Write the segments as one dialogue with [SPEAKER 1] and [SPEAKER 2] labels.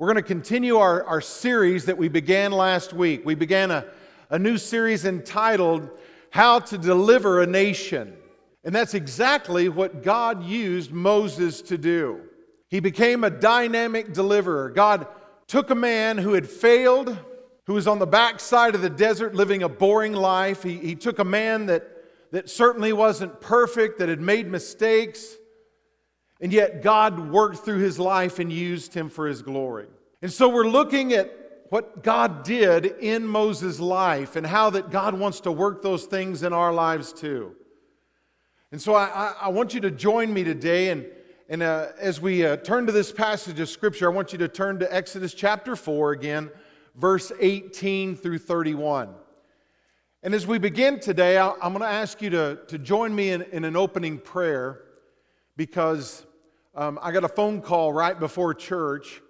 [SPEAKER 1] we're going to continue our, our series that we began last week. We began a, a new series entitled How to Deliver a Nation. And that's exactly what God used Moses to do. He became a dynamic deliverer. God took a man who had failed, who was on the backside of the desert living a boring life. He, he took a man that, that certainly wasn't perfect, that had made mistakes, and yet God worked through his life and used him for his glory. And so we're looking at what God did in Moses' life and how that God wants to work those things in our lives too. And so I, I want you to join me today. And, and uh, as we uh, turn to this passage of Scripture, I want you to turn to Exodus chapter 4 again verse 18 through 31. And as we begin today, I'm going to ask you to, to join me in, in an opening prayer because um, I got a phone call right before church,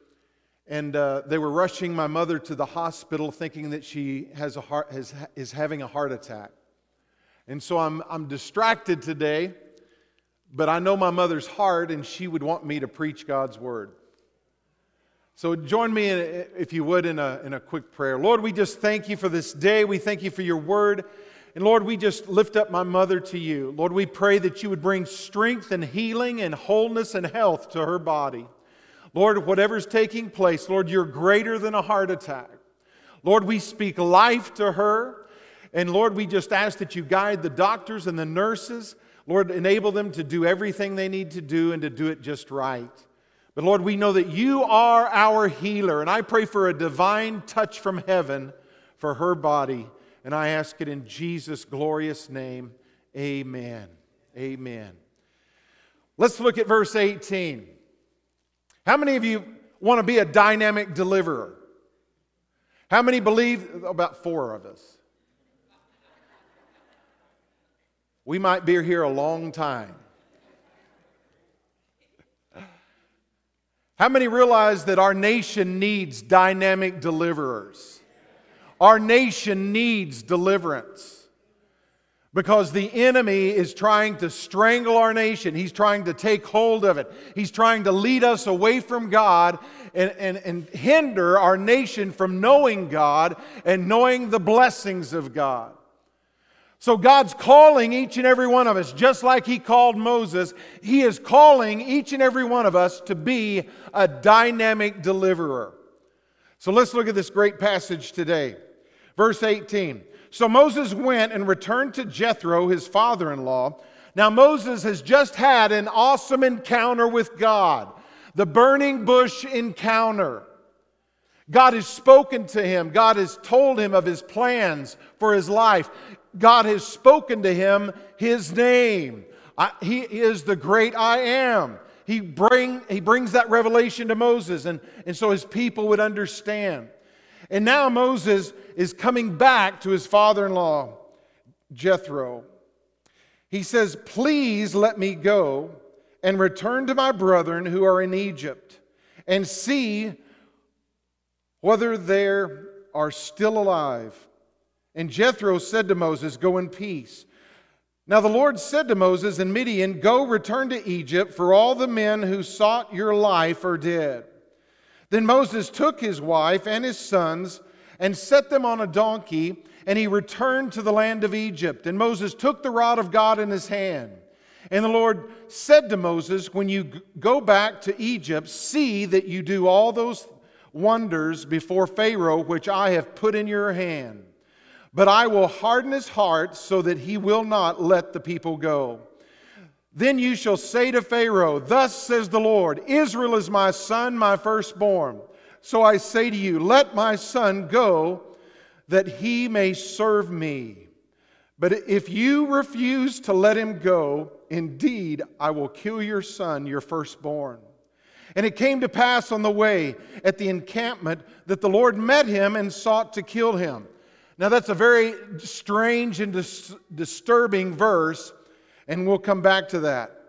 [SPEAKER 1] and uh, they were rushing my mother to the hospital thinking that she has a heart, has, is having a heart attack. And so I'm, I'm distracted today, but I know my mother's heart, and she would want me to preach God's word. So join me, in, if you would, in a, in a quick prayer. Lord, we just thank you for this day. We thank you for your word. And Lord, we just lift up my mother to you. Lord, we pray that you would bring strength and healing and wholeness and health to her body. Lord, whatever's taking place, Lord, you're greater than a heart attack. Lord, we speak life to her. And Lord, we just ask that you guide the doctors and the nurses. Lord, enable them to do everything they need to do and to do it just right. But Lord, we know that you are our healer. And I pray for a divine touch from heaven for her body. And I ask it in Jesus' glorious name. Amen. Amen. Let's look at verse 18. How many of you want to be a dynamic deliverer? How many believe? About four of us. We might be here a long time. How many realize that our nation needs dynamic deliverers? Our nation needs deliverance because the enemy is trying to strangle our nation. He's trying to take hold of it. He's trying to lead us away from God and, and, and hinder our nation from knowing God and knowing the blessings of God. So God's calling each and every one of us, just like He called Moses, He is calling each and every one of us to be a dynamic deliverer. So let's look at this great passage today. Verse 18. So Moses went and returned to Jethro, his father in law. Now, Moses has just had an awesome encounter with God, the burning bush encounter. God has spoken to him. God has told him of his plans for his life. God has spoken to him his name. I, he is the great I am. He, bring, he brings that revelation to Moses, and, and so his people would understand. And now Moses is coming back to his father in law, Jethro. He says, Please let me go and return to my brethren who are in Egypt and see whether they are still alive and Jethro said to Moses, Go in peace. Now the Lord said to Moses in Midian, Go return to Egypt, for all the men who sought your life are dead. Then Moses took his wife and his sons and set them on a donkey, and he returned to the land of Egypt. And Moses took the rod of God in his hand. And the Lord said to Moses, When you go back to Egypt, see that you do all those wonders before Pharaoh, which I have put in your hand. But I will harden his heart so that he will not let the people go. Then you shall say to Pharaoh, Thus says the Lord, Israel is my son, my firstborn. So I say to you, Let my son go, that he may serve me. But if you refuse to let him go, indeed I will kill your son, your firstborn. And it came to pass on the way at the encampment that the Lord met him and sought to kill him. Now, that's a very strange and dis- disturbing verse, and we'll come back to that.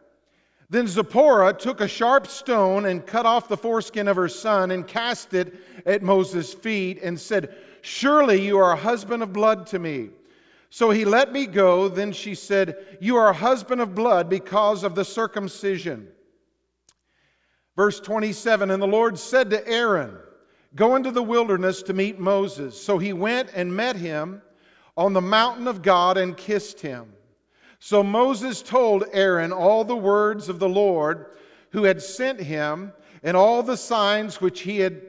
[SPEAKER 1] Then Zipporah took a sharp stone and cut off the foreskin of her son and cast it at Moses' feet and said, Surely you are a husband of blood to me. So he let me go. Then she said, You are a husband of blood because of the circumcision. Verse 27 And the Lord said to Aaron, Go into the wilderness to meet Moses. So he went and met him on the mountain of God and kissed him. So Moses told Aaron all the words of the Lord who had sent him and all the signs which he had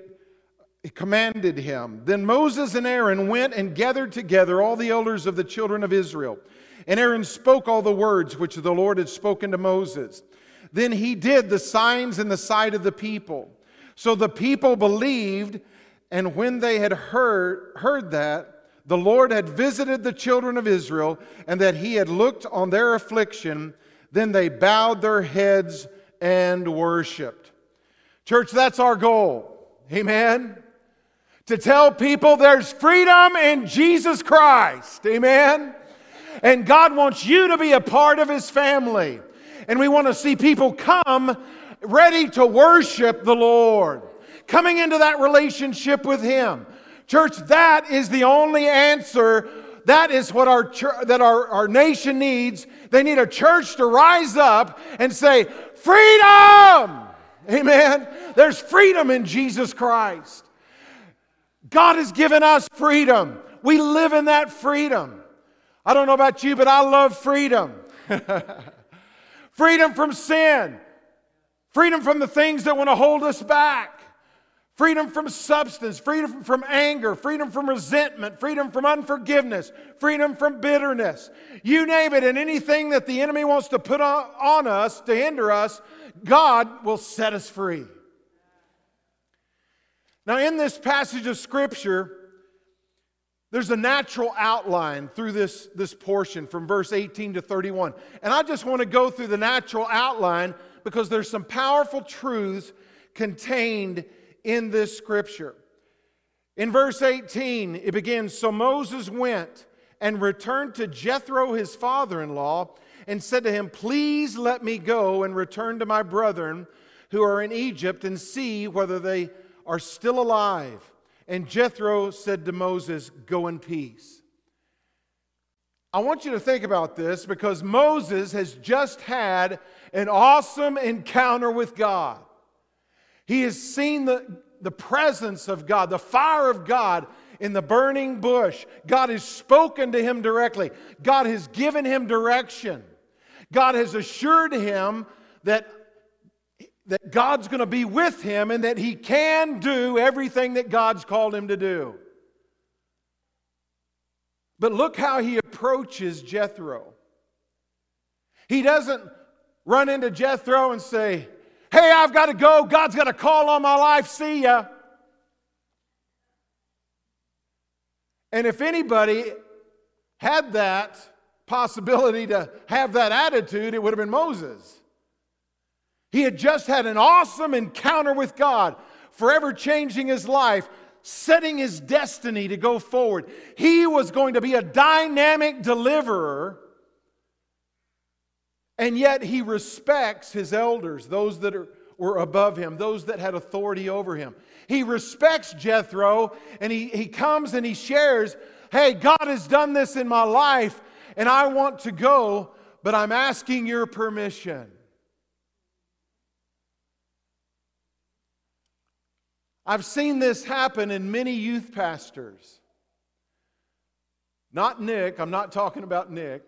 [SPEAKER 1] commanded him. Then Moses and Aaron went and gathered together all the elders of the children of Israel. And Aaron spoke all the words which the Lord had spoken to Moses. Then he did the signs in the sight of the people. So the people believed, and when they had heard, heard that, the Lord had visited the children of Israel, and that he had looked on their affliction, then they bowed their heads and worshiped. Church, that's our goal. Amen. To tell people there's freedom in Jesus Christ. Amen. And God wants you to be a part of his family. And we want to see people come ready to worship the Lord, coming into that relationship with Him. Church, that is the only answer. That is what our, that our, our nation needs. They need a church to rise up and say, Freedom! Amen. There's freedom in Jesus Christ. God has given us freedom. We live in that freedom. I don't know about you, but I love freedom. freedom from sin, freedom from the things that want to hold us back, freedom from substance, freedom from anger, freedom from resentment, freedom from unforgiveness, freedom from bitterness. You name it, and anything that the enemy wants to put on, on us to hinder us, God will set us free. Now, in this passage of Scripture, there's a natural outline through this, this portion from verse 18 to 31. And I just want to go through the natural outline because there's some powerful truths contained in this scripture. In verse 18, it begins So Moses went and returned to Jethro, his father in law, and said to him, Please let me go and return to my brethren who are in Egypt and see whether they are still alive. And Jethro said to Moses, Go in peace. I want you to think about this because Moses has just had an awesome encounter with God. He has seen the, the presence of God, the fire of God in the burning bush. God has spoken to him directly, God has given him direction. God has assured him that, that God's going to be with him and that he can do everything that God's called him to do. But look how he approaches Jethro. He doesn't run into Jethro and say, Hey, I've got to go. God's got a call on my life. See ya. And if anybody had that possibility to have that attitude, it would have been Moses. He had just had an awesome encounter with God, forever changing his life setting his destiny to go forward. He was going to be a dynamic deliverer, and yet he respects his elders, those that are, were above him, those that had authority over him. He respects Jethro, and he, he comes and he shares, Hey, God has done this in my life, and I want to go, but I'm asking your permission. I've seen this happen in many youth pastors. Not Nick, I'm not talking about Nick.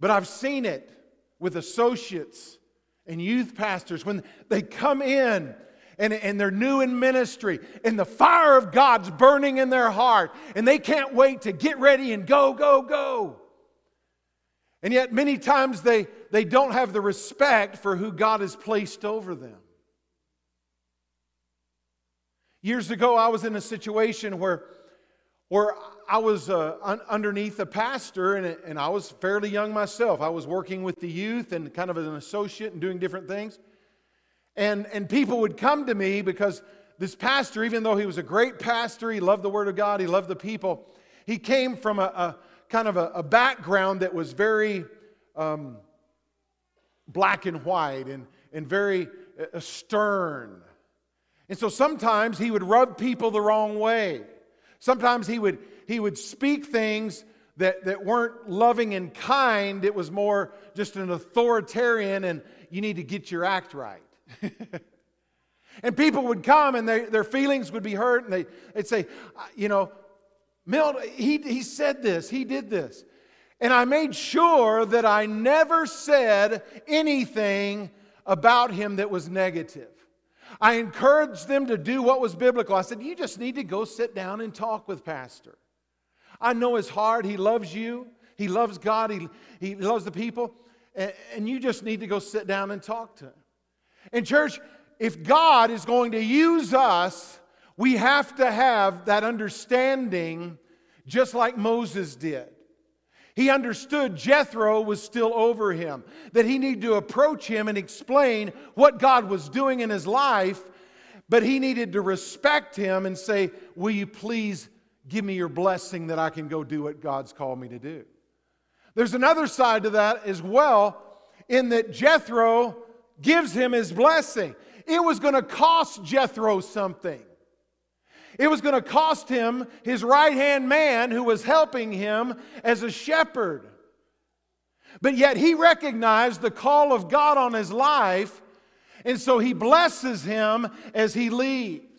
[SPEAKER 1] But I've seen it with associates and youth pastors when they come in and, and they're new in ministry and the fire of God's burning in their heart and they can't wait to get ready and go, go, go. And yet, many times they, they don't have the respect for who God has placed over them. Years ago, I was in a situation where, where I was uh, un- underneath a pastor, and, and I was fairly young myself. I was working with the youth and kind of an associate and doing different things. And, and people would come to me because this pastor, even though he was a great pastor, he loved the Word of God, he loved the people, he came from a, a kind of a, a, background that was very um, black and white and, and very uh, stern. And so sometimes he would rub people the wrong way. Sometimes he would, he would speak things that, that weren't loving and kind. It was more just an authoritarian, and you need to get your act right. And people would come and they, their feelings would be hurt, and they, they'd say, You know, Milt, he, he said this, he did this. And I made sure that I never said anything about him that was negative. I encouraged them to do what was biblical. I said, You just need to go sit down and talk with Pastor. I know his heart. He loves you, he loves God, he, he loves the people. And, and you just need to go sit down and talk to him. And, church, if God is going to use us, we have to have that understanding just like Moses did. He understood Jethro was still over him, that he needed to approach him and explain what God was doing in his life, but he needed to respect him and say, Will you please give me your blessing that I can go do what God's called me to do? There's another side to that as well, in that Jethro gives him his blessing. It was going to cost Jethro something. It was going to cost him his right hand man who was helping him as a shepherd. But yet he recognized the call of God on his life, and so he blesses him as he leaves.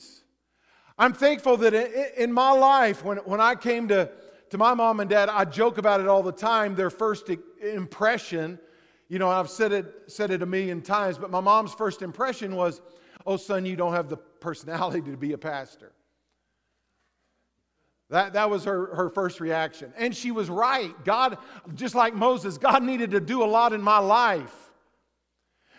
[SPEAKER 1] I'm thankful that in my life, when, when I came to, to my mom and dad, I joke about it all the time. Their first impression, you know, I've said it, said it a million times, but my mom's first impression was, oh, son, you don't have the personality to be a pastor. That, that was her, her first reaction. And she was right. God, just like Moses, God needed to do a lot in my life.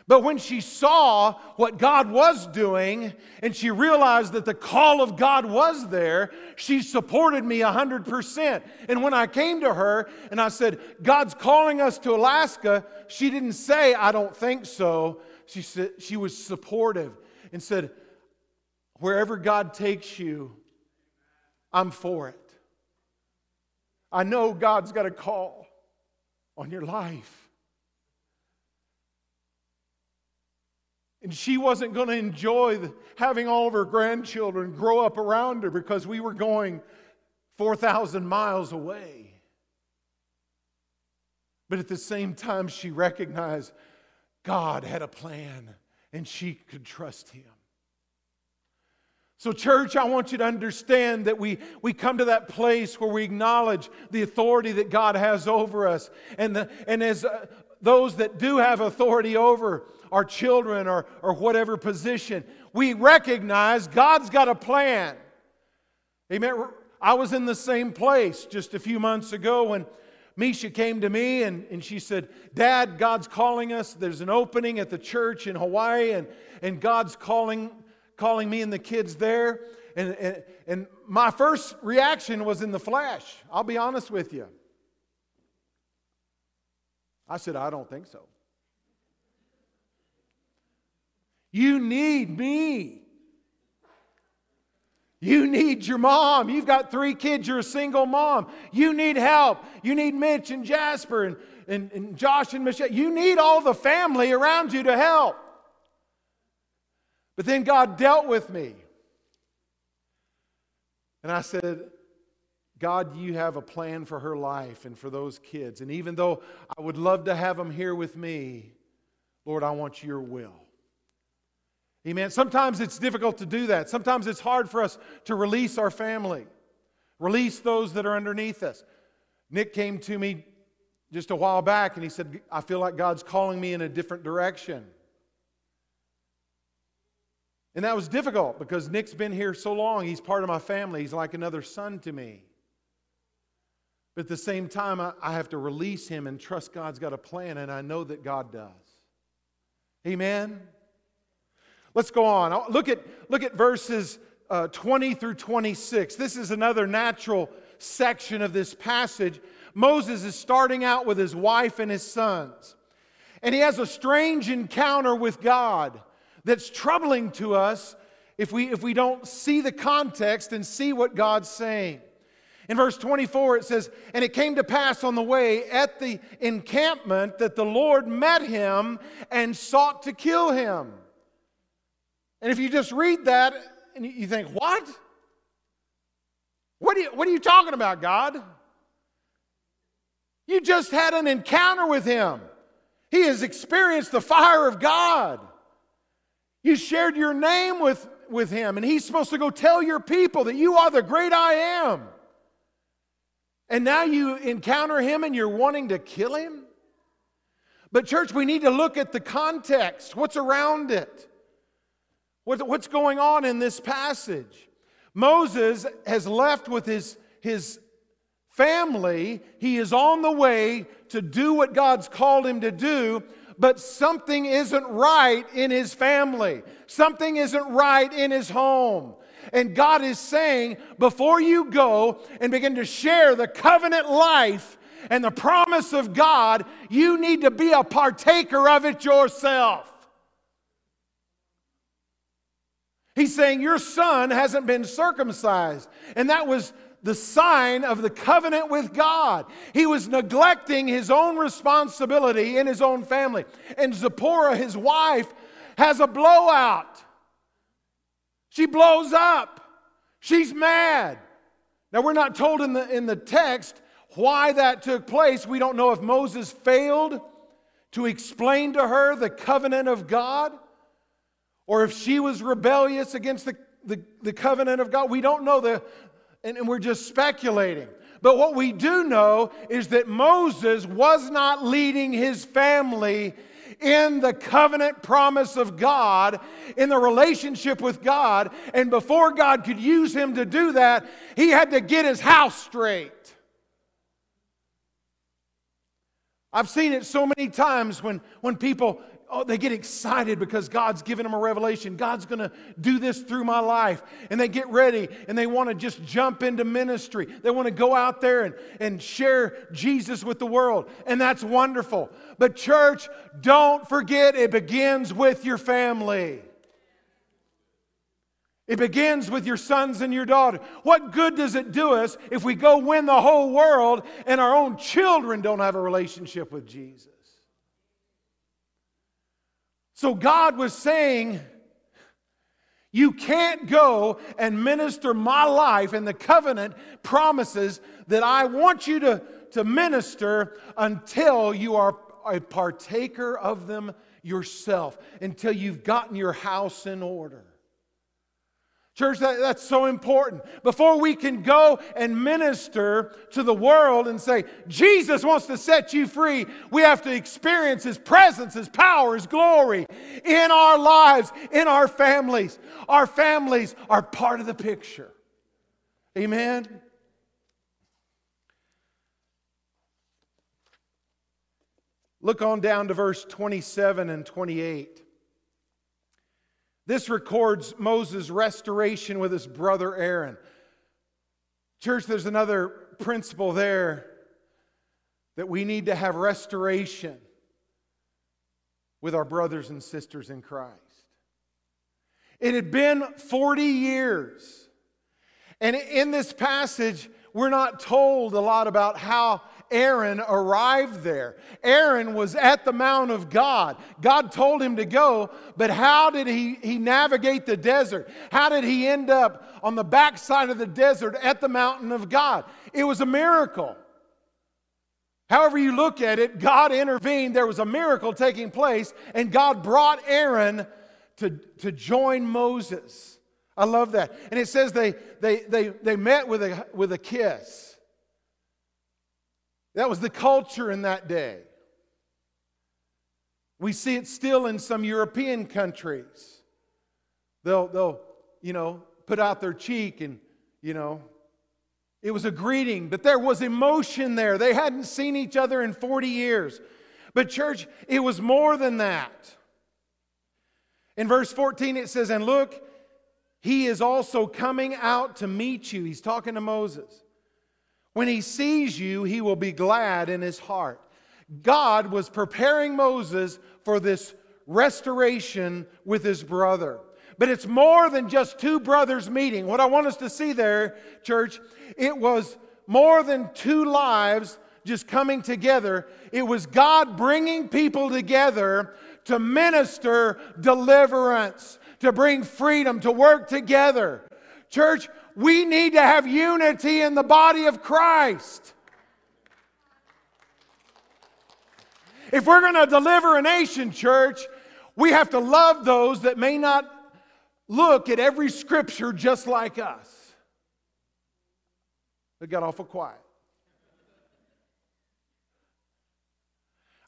[SPEAKER 1] But when she saw what God was doing and she realized that the call of God was there, she supported me 100%. And when I came to her and I said, God's calling us to Alaska, she didn't say, I don't think so. She, said, she was supportive and said, Wherever God takes you, I'm for it. I know God's got a call on your life. And she wasn't going to enjoy the, having all of her grandchildren grow up around her because we were going 4,000 miles away. But at the same time, she recognized God had a plan and she could trust him. So, church, I want you to understand that we, we come to that place where we acknowledge the authority that God has over us. And, the, and as uh, those that do have authority over our children or, or whatever position, we recognize God's got a plan. Amen. I was in the same place just a few months ago when Misha came to me and, and she said, Dad, God's calling us. There's an opening at the church in Hawaii, and, and God's calling calling me and the kids there. And, and, and my first reaction was in the flesh. I'll be honest with you. I said, I don't think so. You need me. You need your mom. You've got three kids. You're a single mom. You need help. You need Mitch and Jasper and, and, and Josh and Michelle. You need all the family around you to help. But then God dealt with me. And I said, God, you have a plan for her life and for those kids. And even though I would love to have them here with me, Lord, I want your will. Amen. Sometimes it's difficult to do that. Sometimes it's hard for us to release our family, release those that are underneath us. Nick came to me just a while back and he said, I feel like God's calling me in a different direction. And that was difficult because Nick's been here so long. He's part of my family. He's like another son to me. But at the same time, I, have to release him and trust God's got a plan, and I know that God does. Amen? Let's go on. Look at, look at verses uh, 20 through 26. This is another natural section of this passage. Moses is starting out with his wife and his sons, and he has a strange encounter with God that's troubling to us if we, if we don't see the context and see what God's saying. In verse 24, it says, And it came to pass on the way at the encampment that the Lord met him and sought to kill him. And if you just read that and you think, What? What are you, what are you talking about, God? You just had an encounter with him. He has experienced the fire of God. You shared your name with, with him, and he's supposed to go tell your people that you are the great I am. And now you encounter him and you're wanting to kill him? But, church, we need to look at the context. What's around it? What, what's going on in this passage? Moses has left with his, his family. He is on the way to do what God's called him to do, but something isn't right in his family. Something isn't right in his home. And God is saying, before you go and begin to share the covenant life and the promise of God, you need to be a partaker of it yourself. He's saying, Your son hasn't been circumcised. And that was the sign of the covenant with God. He was neglecting his own responsibility in his own family. And Zipporah, his wife, has a blowout. She blows up. She's mad. Now, we're not told in the, in the text why that took place. We don't know if Moses failed to explain to her the covenant of God or if she was rebellious against the, the, the covenant of God. We don't know the, and, and we're just speculating. But what we do know is that Moses was not leading his family in the covenant promise of God, in the relationship with God. And before God could use him to do that, he had to get his house straight. I've seen it so many times when, when people oh, they get excited because God's given them a revelation. God's going to do this through my life. And they get ready and they want to just jump into ministry. They want to go out there and, and share Jesus with the world. And that's wonderful. But, church, don't forget it begins with your family. It begins with your sons and your daughters. What good does it do us if we go win the whole world and our own children don't have a relationship with Jesus? So God was saying, You can't go and minister my life and the covenant promises that I want you to, to minister until you are a partaker of them yourself, until you've gotten your house in order. Church, that, that's so important. Before we can go and minister to the world and say, Jesus wants to set you free, we have to experience His presence, His power, His glory in our lives, in our families. Our families are part of the picture. Amen? Look on down to verse 27 and 28. This records Moses' restoration with his brother Aaron. Church, there's another principle there that we need to have restoration with our brothers and sisters in Christ. It had been 40 years. And in this passage, we're not told a lot about how Aaron arrived there. Aaron was at the Mount of God. God told him to go, but how did he, he navigate the desert? How did he end up on the backside of the desert at the mountain of God? It was a miracle. However, you look at it, God intervened. There was a miracle taking place, and God brought Aaron to, to join Moses. I love that. And it says they, they, they, they met with a, with a kiss. That was the culture in that day. We see it still in some European countries. They'll, they'll, you know, put out their cheek and, you know, it was a greeting, but there was emotion there. They hadn't seen each other in 40 years. But, church, it was more than that. In verse 14, it says, And look, he is also coming out to meet you. He's talking to Moses. When he sees you, he will be glad in his heart. God was preparing Moses for this restoration with his brother. But it's more than just two brothers meeting. What I want us to see there, church, it was more than two lives just coming together. It was God bringing people together to minister deliverance, to bring freedom, to work together. Church, we need to have unity in the body of Christ. If we're going to deliver a nation, church, we have to love those that may not look at every scripture just like us. It got awful quiet.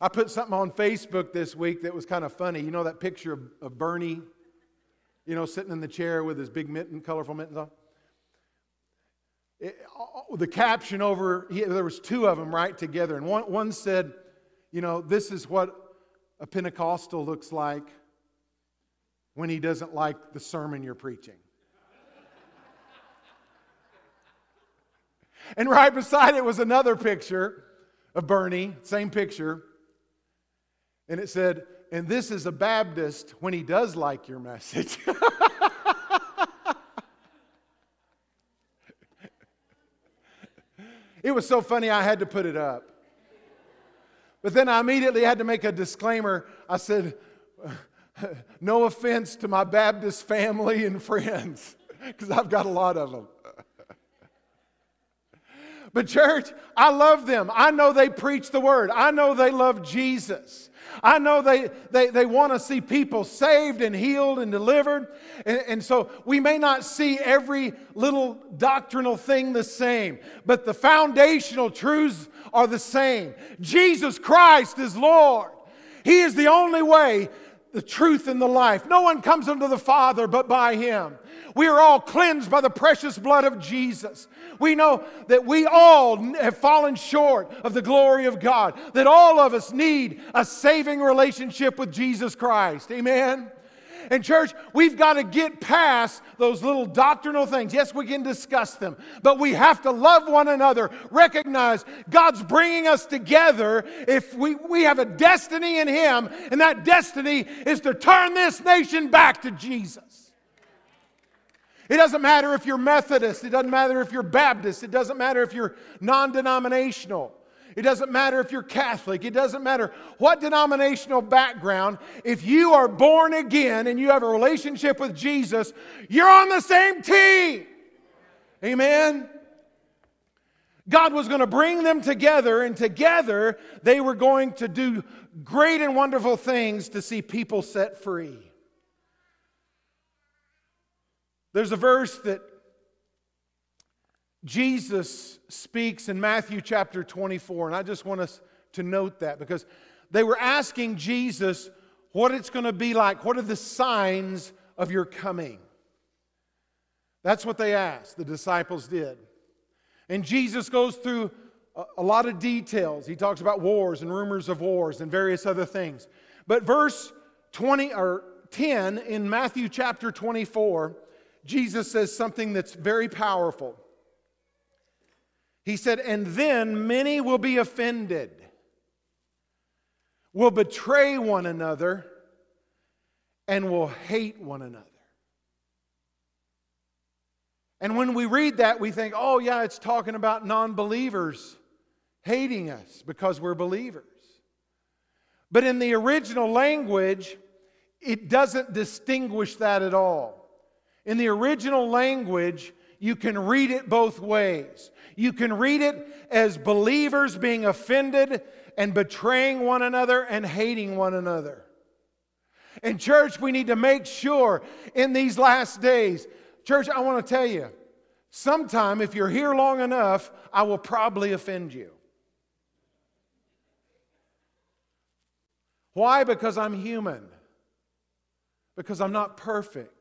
[SPEAKER 1] I put something on Facebook this week that was kind of funny. You know that picture of, of Bernie, you know, sitting in the chair with his big mitten, colorful mittens on? It, the caption over, there was two of them right together. And one, one said, you know, this is what a Pentecostal looks like when he doesn't like the sermon you're preaching. and right beside it was another picture of Bernie, same picture. And it said, and this is a Baptist when he does like your message. it was so funny, I had to put it up. But then I immediately had to make a disclaimer. I said, no offense to my Baptist family and friends, because I've got a lot of them. But, church, I love them. I know they preach the word. I know they love Jesus. I know they, they, they want to see people saved and healed and delivered. And, and so we may not see every little doctrinal thing the same, but the foundational truths are the same. Jesus Christ is Lord. He is the only way the truth and the life. No one comes unto the Father but by Him. We are all cleansed by the precious blood of Jesus. We know that we all have fallen short of the glory of God, that all of us need a saving relationship with Jesus Christ. Amen. And, church, we've got to get past those little doctrinal things. Yes, we can discuss them, but we have to love one another, recognize God's bringing us together if we, we have a destiny in Him, and that destiny is to turn this nation back to Jesus. It doesn't matter if you're Methodist, it doesn't matter if you're Baptist, it doesn't matter if you're non denominational. It doesn't matter if you're Catholic. It doesn't matter what denominational background. If you are born again and you have a relationship with Jesus, you're on the same team. Amen. God was going to bring them together, and together they were going to do great and wonderful things to see people set free. There's a verse that Jesus speaks in Matthew chapter 24, and I just want us to note that because they were asking Jesus what it's going to be like. What are the signs of your coming? That's what they asked, the disciples did. And Jesus goes through a, lot of details. He talks about wars and rumors of wars and various other things. But verse 20 or 10 in Matthew chapter 24, Jesus says something that's very powerful. He said, And then many will be offended, will betray one another, and will hate one another. And when we read that, we think, oh, yeah, it's talking about non believers hating us because we're believers. But in the original language, it doesn't distinguish that at all. In the original language, you can read it both ways. You can read it as believers being offended and betraying one another and hating one another. In church, we need to make sure in these last days, church, I want to tell you, sometime if you're here long enough, I will probably offend you. Why? Because I'm human. Because I'm not perfect.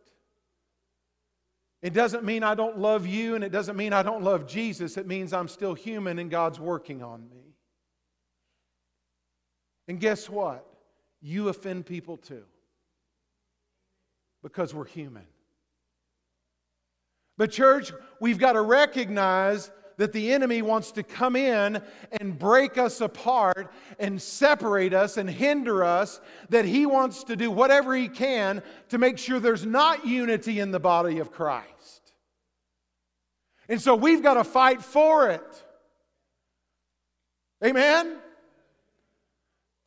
[SPEAKER 1] It doesn't mean I don't love you and it doesn't mean I don't love Jesus. It means I'm still human and God's working on me. And guess what? You offend people too. Because we're human. But, church, we've got to recognize that the enemy wants to come in and break us apart and separate us and hinder us, that he wants to do whatever he can to make sure there's not unity in the body of Christ. And so we've got to fight for it. Amen?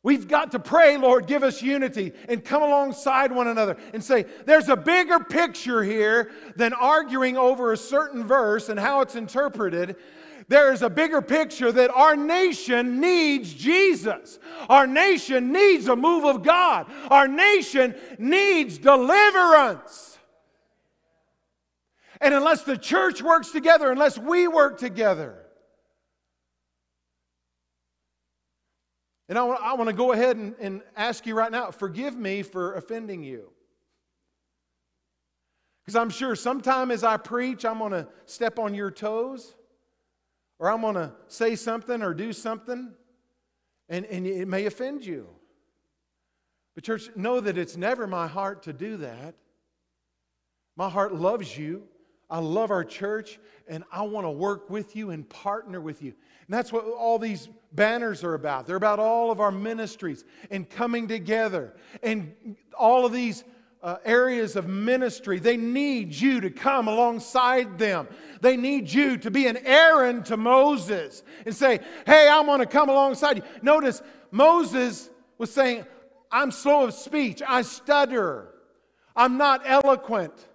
[SPEAKER 1] We've got to pray, Lord, give us unity and come alongside one another and say, there's a bigger picture here than arguing over a certain verse and how it's interpreted. There is a bigger picture that our nation needs Jesus. Our nation needs a move of God. Our nation needs deliverance. And unless the church works together, unless we work together, and I want, I want to go ahead and, and ask you right now forgive me for offending you. Because I'm sure sometime as I preach, I'm going to step on your toes or I'm going to say something or do something, and, and it may offend you. But, church, know that it's never my heart to do that. My heart loves you. I love our church, and I want to work with you and partner with you. And that's what all these banners are about. They're about all of our ministries and coming together. And all of these uh, areas of ministry, they need you to come alongside them. They need you to be an Aaron to Moses and say, Hey, I'm going to come alongside you. Notice Moses was saying, I'm slow of speech, I stutter, I'm not eloquent.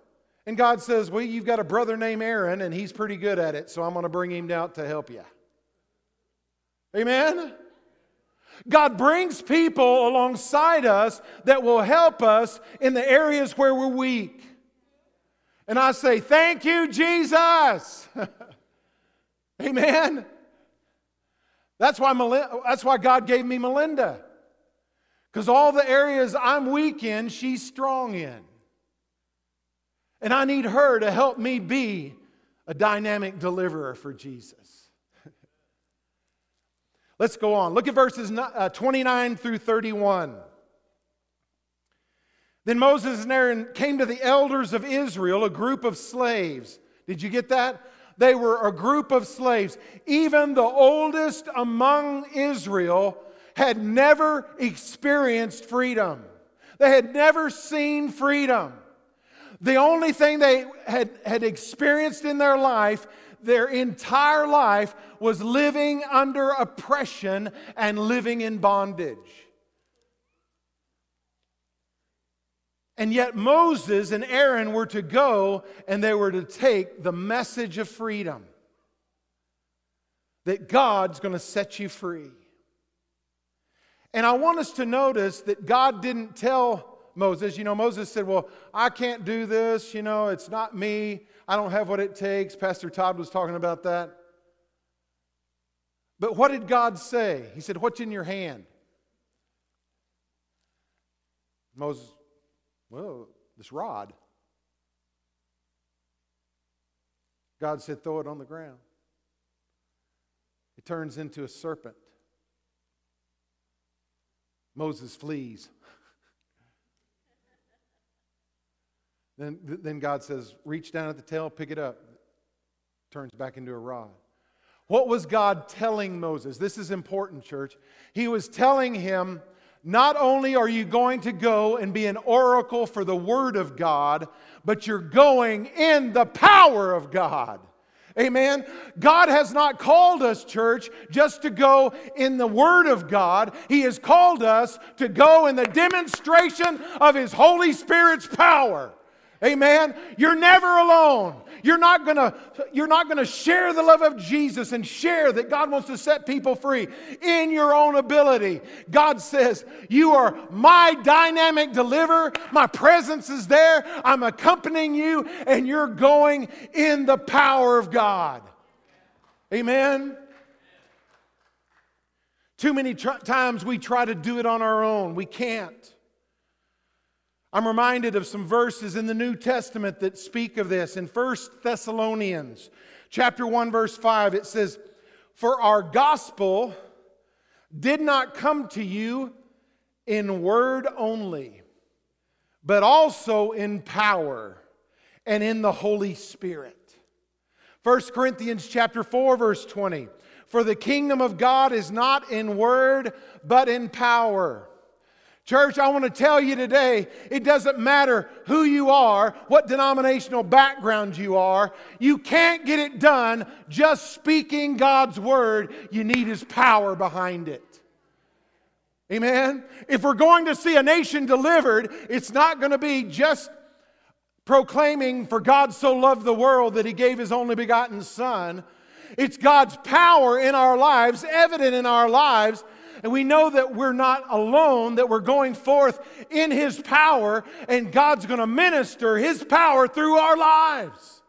[SPEAKER 1] And God says, Well, you've got a brother named Aaron, and he's pretty good at it, so I'm going to bring him out to help you. Amen? God brings people alongside us that will help us in the areas where we're weak. And I say, Thank you, Jesus. Amen. That's why, Melinda, that's why God gave me Melinda. Because all the areas I'm weak in, she's strong in. And I need her to help me be a dynamic deliverer for Jesus. Let's go on. Look at verses uh, 29 through 31. Then Moses and Aaron came to the elders of Israel, a group of slaves. Did you get that? They were a group of slaves. Even the oldest among Israel had never experienced freedom, they had never seen freedom. The only thing they had, had experienced in their life their entire life was living under oppression and living in bondage. And yet, Moses and Aaron were to go and they were to take the message of freedom that God's going to set you free. And I want us to notice that God didn't tell Moses, you know, Moses said, Well, I can't do this, you know, it's not me. I don't have what it takes. Pastor Todd was talking about that. But what did God say? He said, What's in your hand? Moses, well, this rod. God said, Throw it on the ground. It turns into a serpent. Moses flees. Then, then God says, reach down at the tail, pick it up. Turns back into a rod. What was God telling Moses? This is important, church. He was telling him, not only are you going to go and be an oracle for the Word of God, but you're going in the power of God. Amen. God has not called us, church, just to go in the Word of God. He has called us to go in the demonstration of His Holy Spirit's power. Amen. You're never alone. You're not gonna, you're not gonna share the love of Jesus and share that God wants to set people free in your own ability. God says, You are my dynamic deliverer. My presence is there. I'm accompanying you, and you're going in the power of God. Amen. Too many tr- times we try to do it on our own. We can't. I'm reminded of some verses in the New Testament that speak of this. In 1 Thessalonians chapter 1 verse 5 it says, "For our gospel did not come to you in word only, but also in power and in the Holy Spirit." 1 Corinthians chapter 4 verse 20, "For the kingdom of God is not in word, but in power." Church, I want to tell you today it doesn't matter who you are, what denominational background you are, you can't get it done just speaking God's word. You need His power behind it. Amen? If we're going to see a nation delivered, it's not going to be just proclaiming, For God so loved the world that He gave His only begotten Son. It's God's power in our lives, evident in our lives. And we know that we're not alone, that we're going forth in His power, and God's going to minister His power through our lives.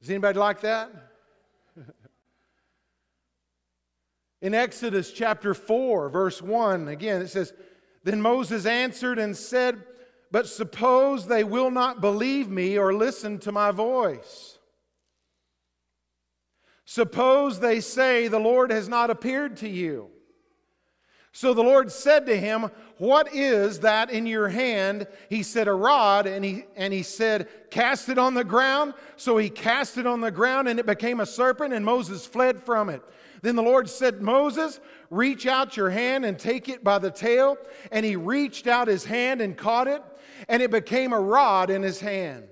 [SPEAKER 1] Does anybody like that? In Exodus chapter 4, verse 1, again, it says, Then Moses answered and said, But suppose they will not believe me or listen to my voice. Suppose they say, The Lord has not appeared to you. So the Lord said to him, What is that in your hand? He said, A rod. And he, and he said, Cast it on the ground. So he cast it on the ground, and it became a serpent, and Moses fled from it. Then the Lord said, Moses, reach out your hand and take it by the tail. And he reached out his hand and caught it, and it became a rod in his hand.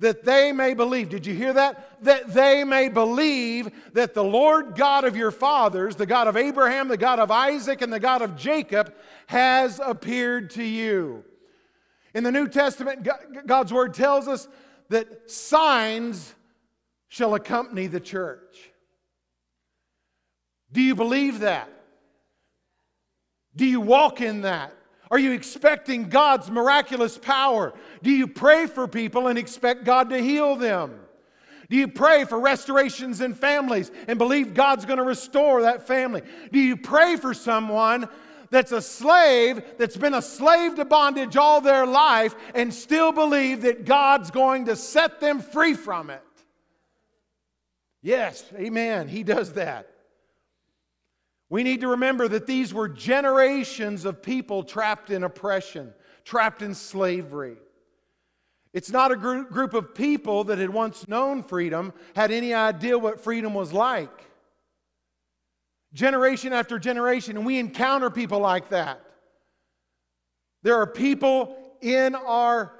[SPEAKER 1] That they may believe. Did you hear that? That they may believe that the Lord God of your fathers, the God of Abraham, the God of Isaac, and the God of Jacob, has appeared to you. In the New Testament, God's word tells us that signs shall accompany the church. Do you believe that? Do you walk in that? Are you expecting God's miraculous power? Do you pray for people and expect God to heal them? Do you pray for restorations in families and believe God's going to restore that family? Do you pray for someone that's a slave, that's been a slave to bondage all their life, and still believe that God's going to set them free from it? Yes, amen. He does that. We need to remember that these were generations of people trapped in oppression, trapped in slavery. It's not a group of people that had once known freedom, had any idea what freedom was like. Generation after generation, and we encounter people like that. There are people in our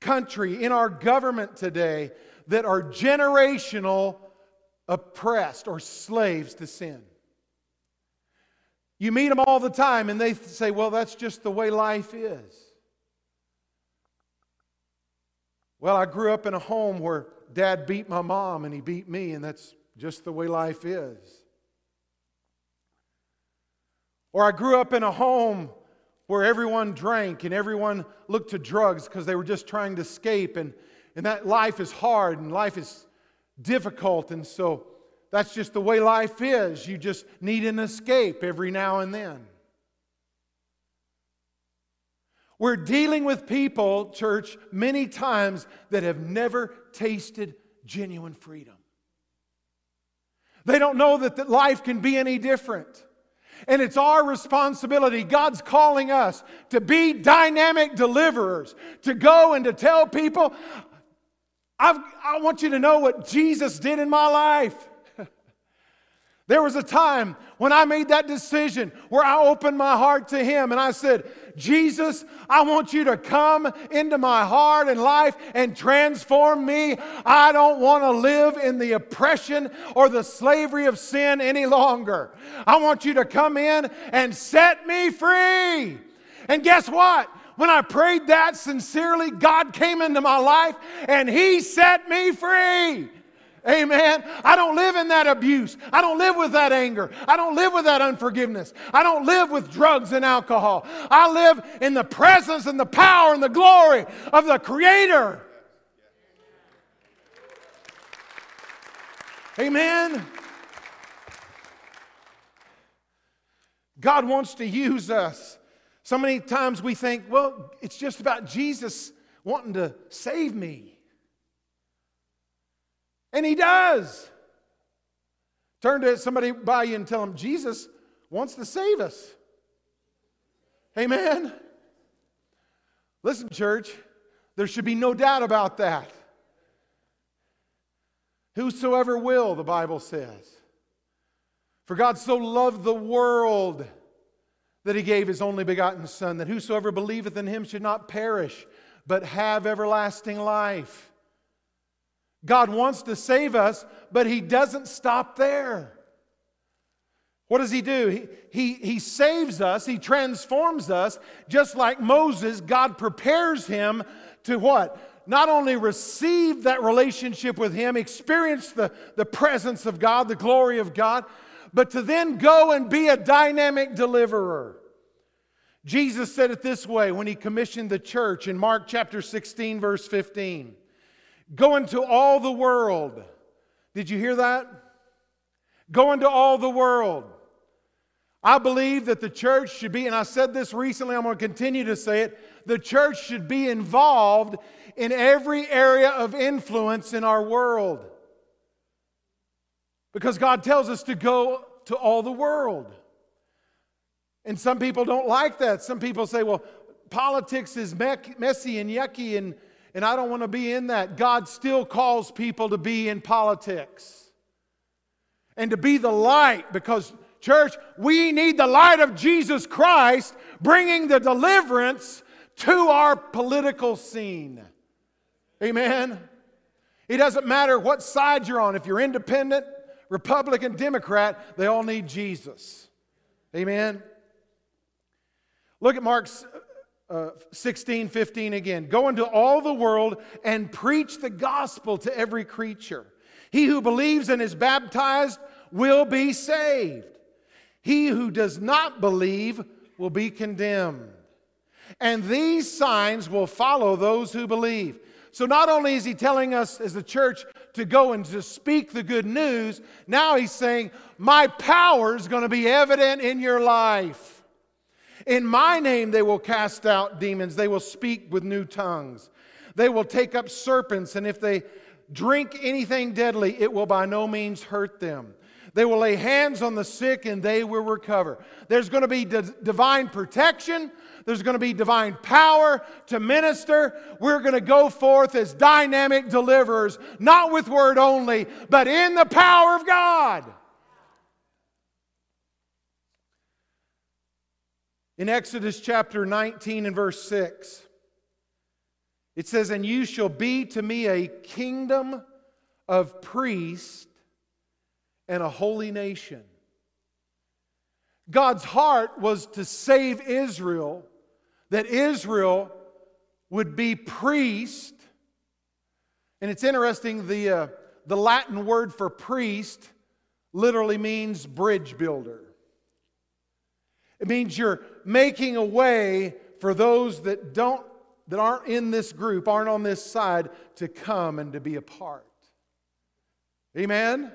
[SPEAKER 1] country, in our government today, that are generational oppressed or slaves to sin. You meet them all the time, and they say, Well, that's just the way life is. Well, I grew up in a home where dad beat my mom and he beat me, and that's just the way life is. Or I grew up in a home where everyone drank and everyone looked to drugs because they were just trying to escape, and, and that life is hard and life is difficult, and so that's just the way life is. You just need an escape every now and then. We're dealing with people, church, many times that have never tasted genuine freedom. They don't know that, that life can be any different. And it's our responsibility. God's calling us to be dynamic deliverers, to go and to tell people, I've, I want you to know what Jesus did in my life. There was a time when I made that decision where I opened my heart to Him and I said, Jesus, I want you to come into my heart and life and transform me. I don't want to live in the oppression or the slavery of sin any longer. I want you to come in and set me free. And guess what? When I prayed that sincerely, God came into my life and He set me free. Amen. I don't live in that abuse. I don't live with that anger. I don't live with that unforgiveness. I don't live with drugs and alcohol. I live in the presence and the power and the glory of the Creator. Amen. God wants to use us. So many times we think, well, it's just about Jesus wanting to save me. And he does. Turn to somebody by you and tell them, Jesus wants to save us. Amen. Listen, church, there should be no doubt about that. Whosoever will, the Bible says. For God so loved the world that he gave his only begotten Son, that whosoever believeth in him should not perish, but have everlasting life. God wants to save us, but He doesn't stop there. What does He do? He, he, he saves us, He transforms us, just like Moses, God prepares him to what? not only receive that relationship with Him, experience the, the presence of God, the glory of God, but to then go and be a dynamic deliverer. Jesus said it this way when He commissioned the church in Mark chapter 16, verse 15 Go into all the world. Did you hear that? Go into all the world. I believe that the church should be, and I said this recently, I'm going to continue to say it, the church should be involved in every area of influence in our world. Because God tells us to go to all the world. And some people don't like that. Some people say, well, politics is messy and yucky, and, and I don't want to be in that. God still calls people to be in politics and to be the light because, church, we need the light of Jesus Christ bringing the deliverance to our political scene. Amen. It doesn't matter what side you're on. If you're independent, Republican, Democrat, they all need Jesus. Amen. Look at Mark uh, 16, 15 again. Go into all the world and preach the gospel to every creature. He who believes and is baptized will be saved. He who does not believe will be condemned. And these signs will follow those who believe. So, not only is he telling us as the church to go and to speak the good news, now he's saying, My power is going to be evident in your life. In my name, they will cast out demons, they will speak with new tongues, they will take up serpents, and if they drink anything deadly, it will by no means hurt them. They will lay hands on the sick and they will recover. There's going to be d- divine protection. There's going to be divine power to minister. We're going to go forth as dynamic deliverers, not with word only, but in the power of God. In Exodus chapter 19 and verse 6, it says, And you shall be to me a kingdom of priests and a holy nation. God's heart was to save Israel, that Israel would be priest. And it's interesting, the, uh, the Latin word for priest literally means bridge builder. It means you're making a way for those that don't that aren't in this group, aren't on this side, to come and to be a part. Amen?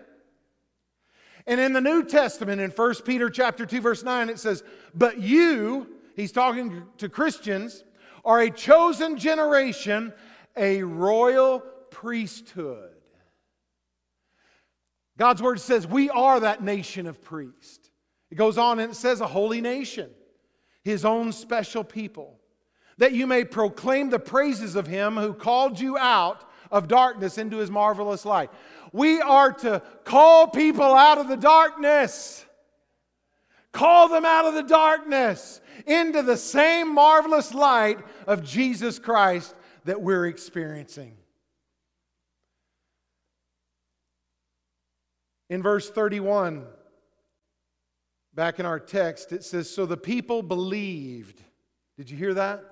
[SPEAKER 1] And in the New Testament, in 1 Peter chapter 2, verse 9, it says, But you, he's talking to Christians, are a chosen generation, a royal priesthood. God's word says we are that nation of priests. It goes on and it says a holy nation, his own special people, that you may proclaim the praises of him who called you out of darkness into his marvelous light. We are to call people out of the darkness. Call them out of the darkness into the same marvelous light of Jesus Christ that we're experiencing. In verse 31, back in our text, it says, So the people believed. Did you hear that?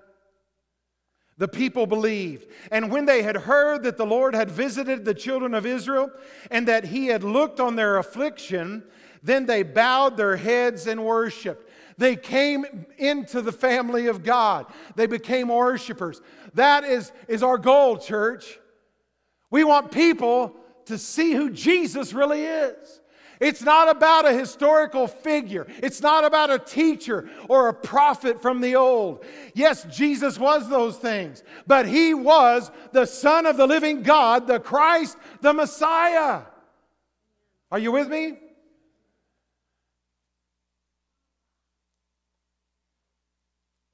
[SPEAKER 1] The people believed. And when they had heard that the Lord had visited the children of Israel and that he had looked on their affliction, then they bowed their heads and worshiped. They came into the family of God. They became worshipers. That is, is our goal, church. We want people to see who Jesus really is. It's not about a historical figure. It's not about a teacher or a prophet from the old. Yes, Jesus was those things, but he was the Son of the living God, the Christ, the Messiah. Are you with me?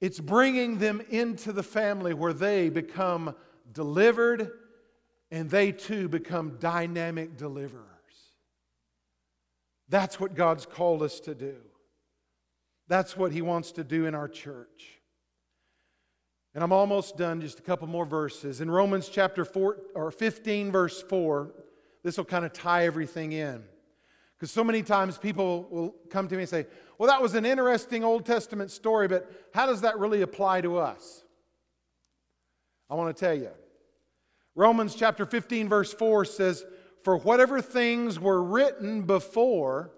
[SPEAKER 1] It's bringing them into the family where they become delivered and they too become dynamic deliverers. That's what God's called us to do. That's what He wants to do in our church. And I'm almost done, just a couple more verses. In Romans chapter 4 or 15 verse 4, this will kind of tie everything in. Because so many times people will come to me and say, "Well, that was an interesting Old Testament story, but how does that really apply to us?" I want to tell you. Romans chapter 15, verse 4 says, For whatever things were written before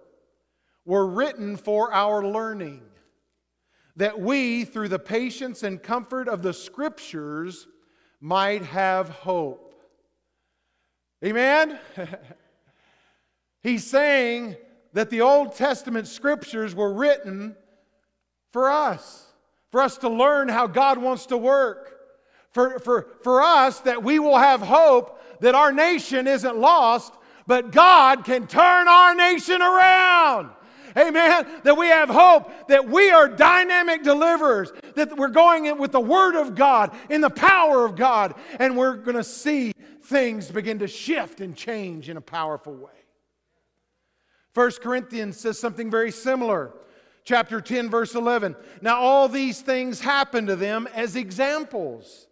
[SPEAKER 1] were written for our learning, that we, through the patience and comfort of the Scriptures, might have hope. Amen? He's saying that the Old Testament Scriptures were written for us, for us to learn how God wants to work. For, for, for us, that we will have hope that our nation isn't lost, but God can turn our nation around. Amen. That we have hope, that we are dynamic deliverers, that we're going in with the Word of God, in the power of God, and we're going to see things begin to shift and change in a powerful way. 1 Corinthians says something very similar. Chapter 10, verse 11. Now, all these things happen to them as examples,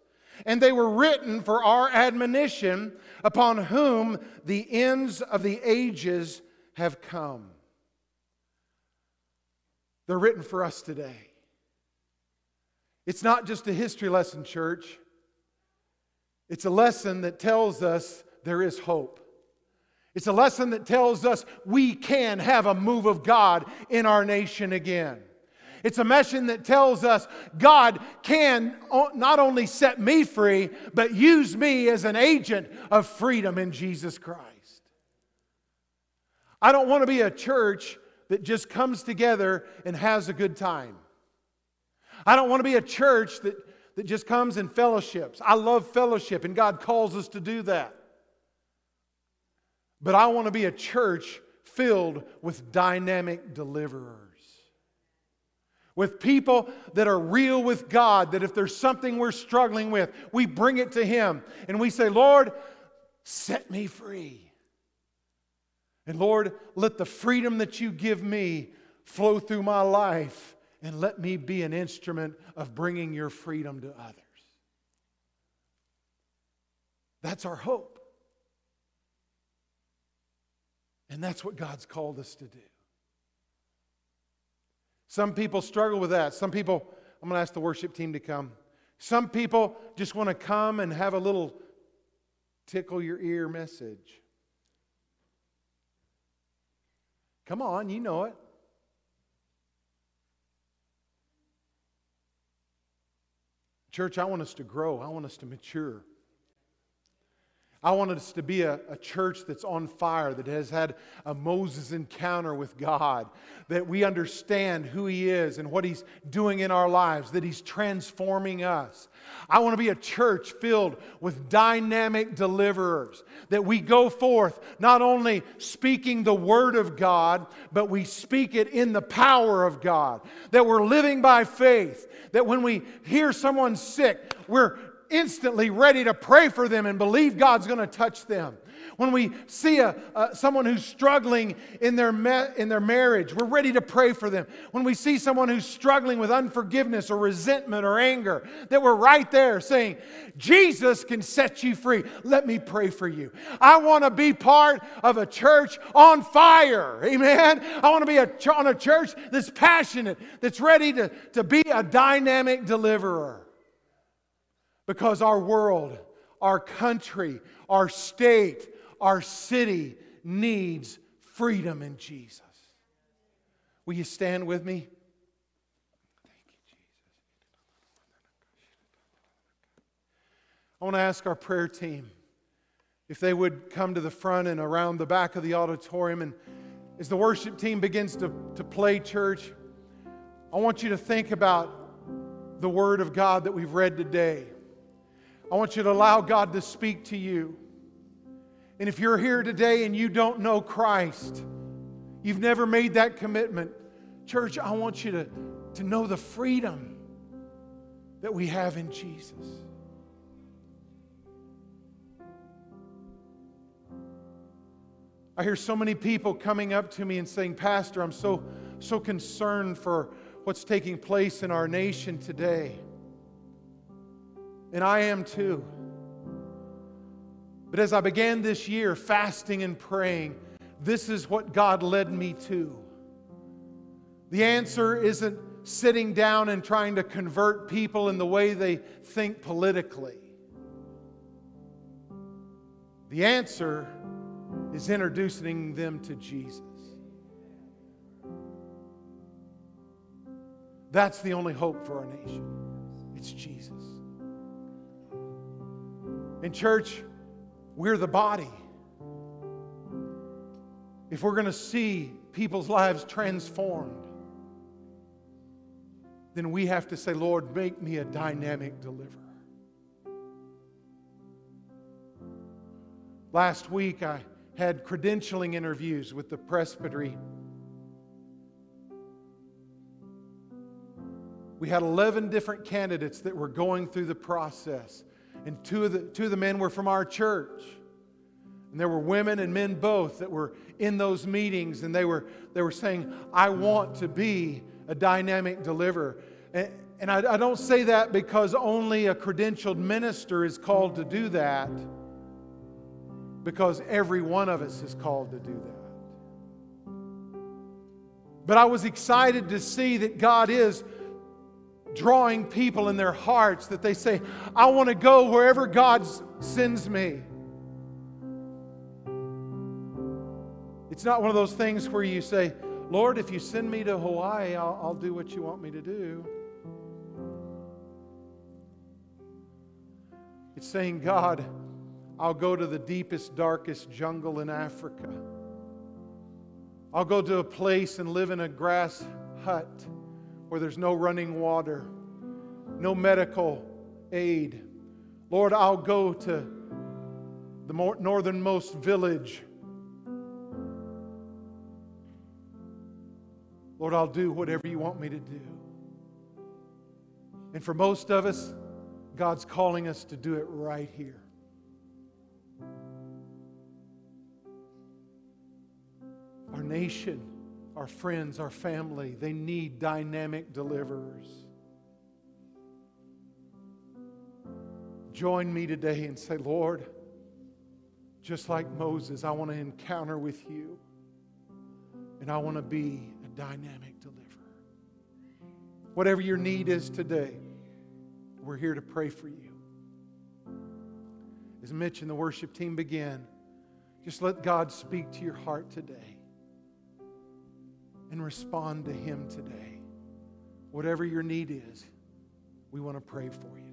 [SPEAKER 1] and they were written for our admonition, upon whom the ends of the ages have come. They're written for us today. It's not just a history lesson, church. It's a lesson that tells us there is hope. It's a lesson that tells us we can have a move of God in our nation again. It's a mission that tells us God can not only set me free, but use me as an agent of freedom in Jesus Christ. I don't want to be a church that just comes together and has a good time. I don't want to be a church that, that just comes and fellowships. I love fellowship, and God calls us to do that. But I want to be a church filled with dynamic deliverers. With people that are real with God, that if there's something we're struggling with, we bring it to Him and we say, Lord, set me free. And Lord, let the freedom that you give me flow through my life and let me be an instrument of bringing your freedom to others. That's our hope. And that's what God's called us to do. Some people struggle with that. Some people, I'm going to ask the worship team to come. Some people just want to come and have a little tickle your ear message. Come on, you know it. Church, I want us to grow. I want us to mature. I want us to be a, a, church that's on fire, that has had a Moses encounter with God, that we understand who He is and what He's doing in our lives, that He's transforming us. I want to be a church filled with dynamic deliverers, that we go forth not only speaking the Word of God, but we speak it in the power of God, that we're living by faith, that when we hear someone sick, we're instantly ready to pray for them and believe God's going to touch them. When we see a, someone who's struggling in their, in their marriage, we're ready to pray for them. When we see someone who's struggling with unforgiveness or resentment or anger, that we're right there saying, Jesus can set you free. Let me pray for you. I want to be part of a church on fire. Amen. I want to be a, on a church that's passionate, that's ready to, to be a dynamic deliverer. Because our world, our country, our state, our city needs freedom in Jesus. Will you stand with me? I want to ask our prayer team if they would come to the front and around the back of the auditorium. And as the worship team begins to, to play church, I want you to think about the Word of God that we've read today. I want you to allow God to speak to you. And if you're here today and you don't know Christ, you've never made that commitment, church, I want you to, to know the freedom that we have in Jesus. I hear so many people coming up to me and saying, Pastor, I'm so, so concerned for what's taking place in our nation today. And I am too. But as I began this year fasting and praying, this is what God led me to. The answer isn't sitting down and trying to convert people in the way they think politically. The answer is introducing them to Jesus. That's the only hope for our nation. It's Jesus. In church, we're the body. If we're going to see people's lives transformed, then we have to say, Lord, make me a dynamic deliverer. Last week, I had credentialing interviews with the presbytery. We had 11 different candidates that were going through the process, and two of the, two of the men were from our church. And there were women and men both that were in those meetings, and they were, they were saying, I want to be a dynamic deliverer. And, and I, I don't say that because only a credentialed minister is called to do that, because every one of us is called to do that. But I was excited to see that God is drawing people in their hearts that they say, I want to go wherever God sends me. It's not one of those things where you say, Lord, if you send me to Hawaii, I'll, I'll do what you want me to do. It's saying, God, I'll go to the deepest, darkest jungle in Africa. I'll go to a place and live in a grass hut where there's no running water, no medical aid. Lord, I'll go to the northernmost village Lord, I'll do whatever you want me to do. And for most of us, God's calling us to do it right here. Our nation, our friends, our family, they need dynamic deliverers. Join me today and say, Lord, just like Moses, I want to encounter with you. And I want to be a dynamic deliverer. Whatever your need is today, we're here to pray for you. As Mitch and the worship team begin, just let God speak to your heart today and respond to Him today. Whatever your need is, we want to pray for you.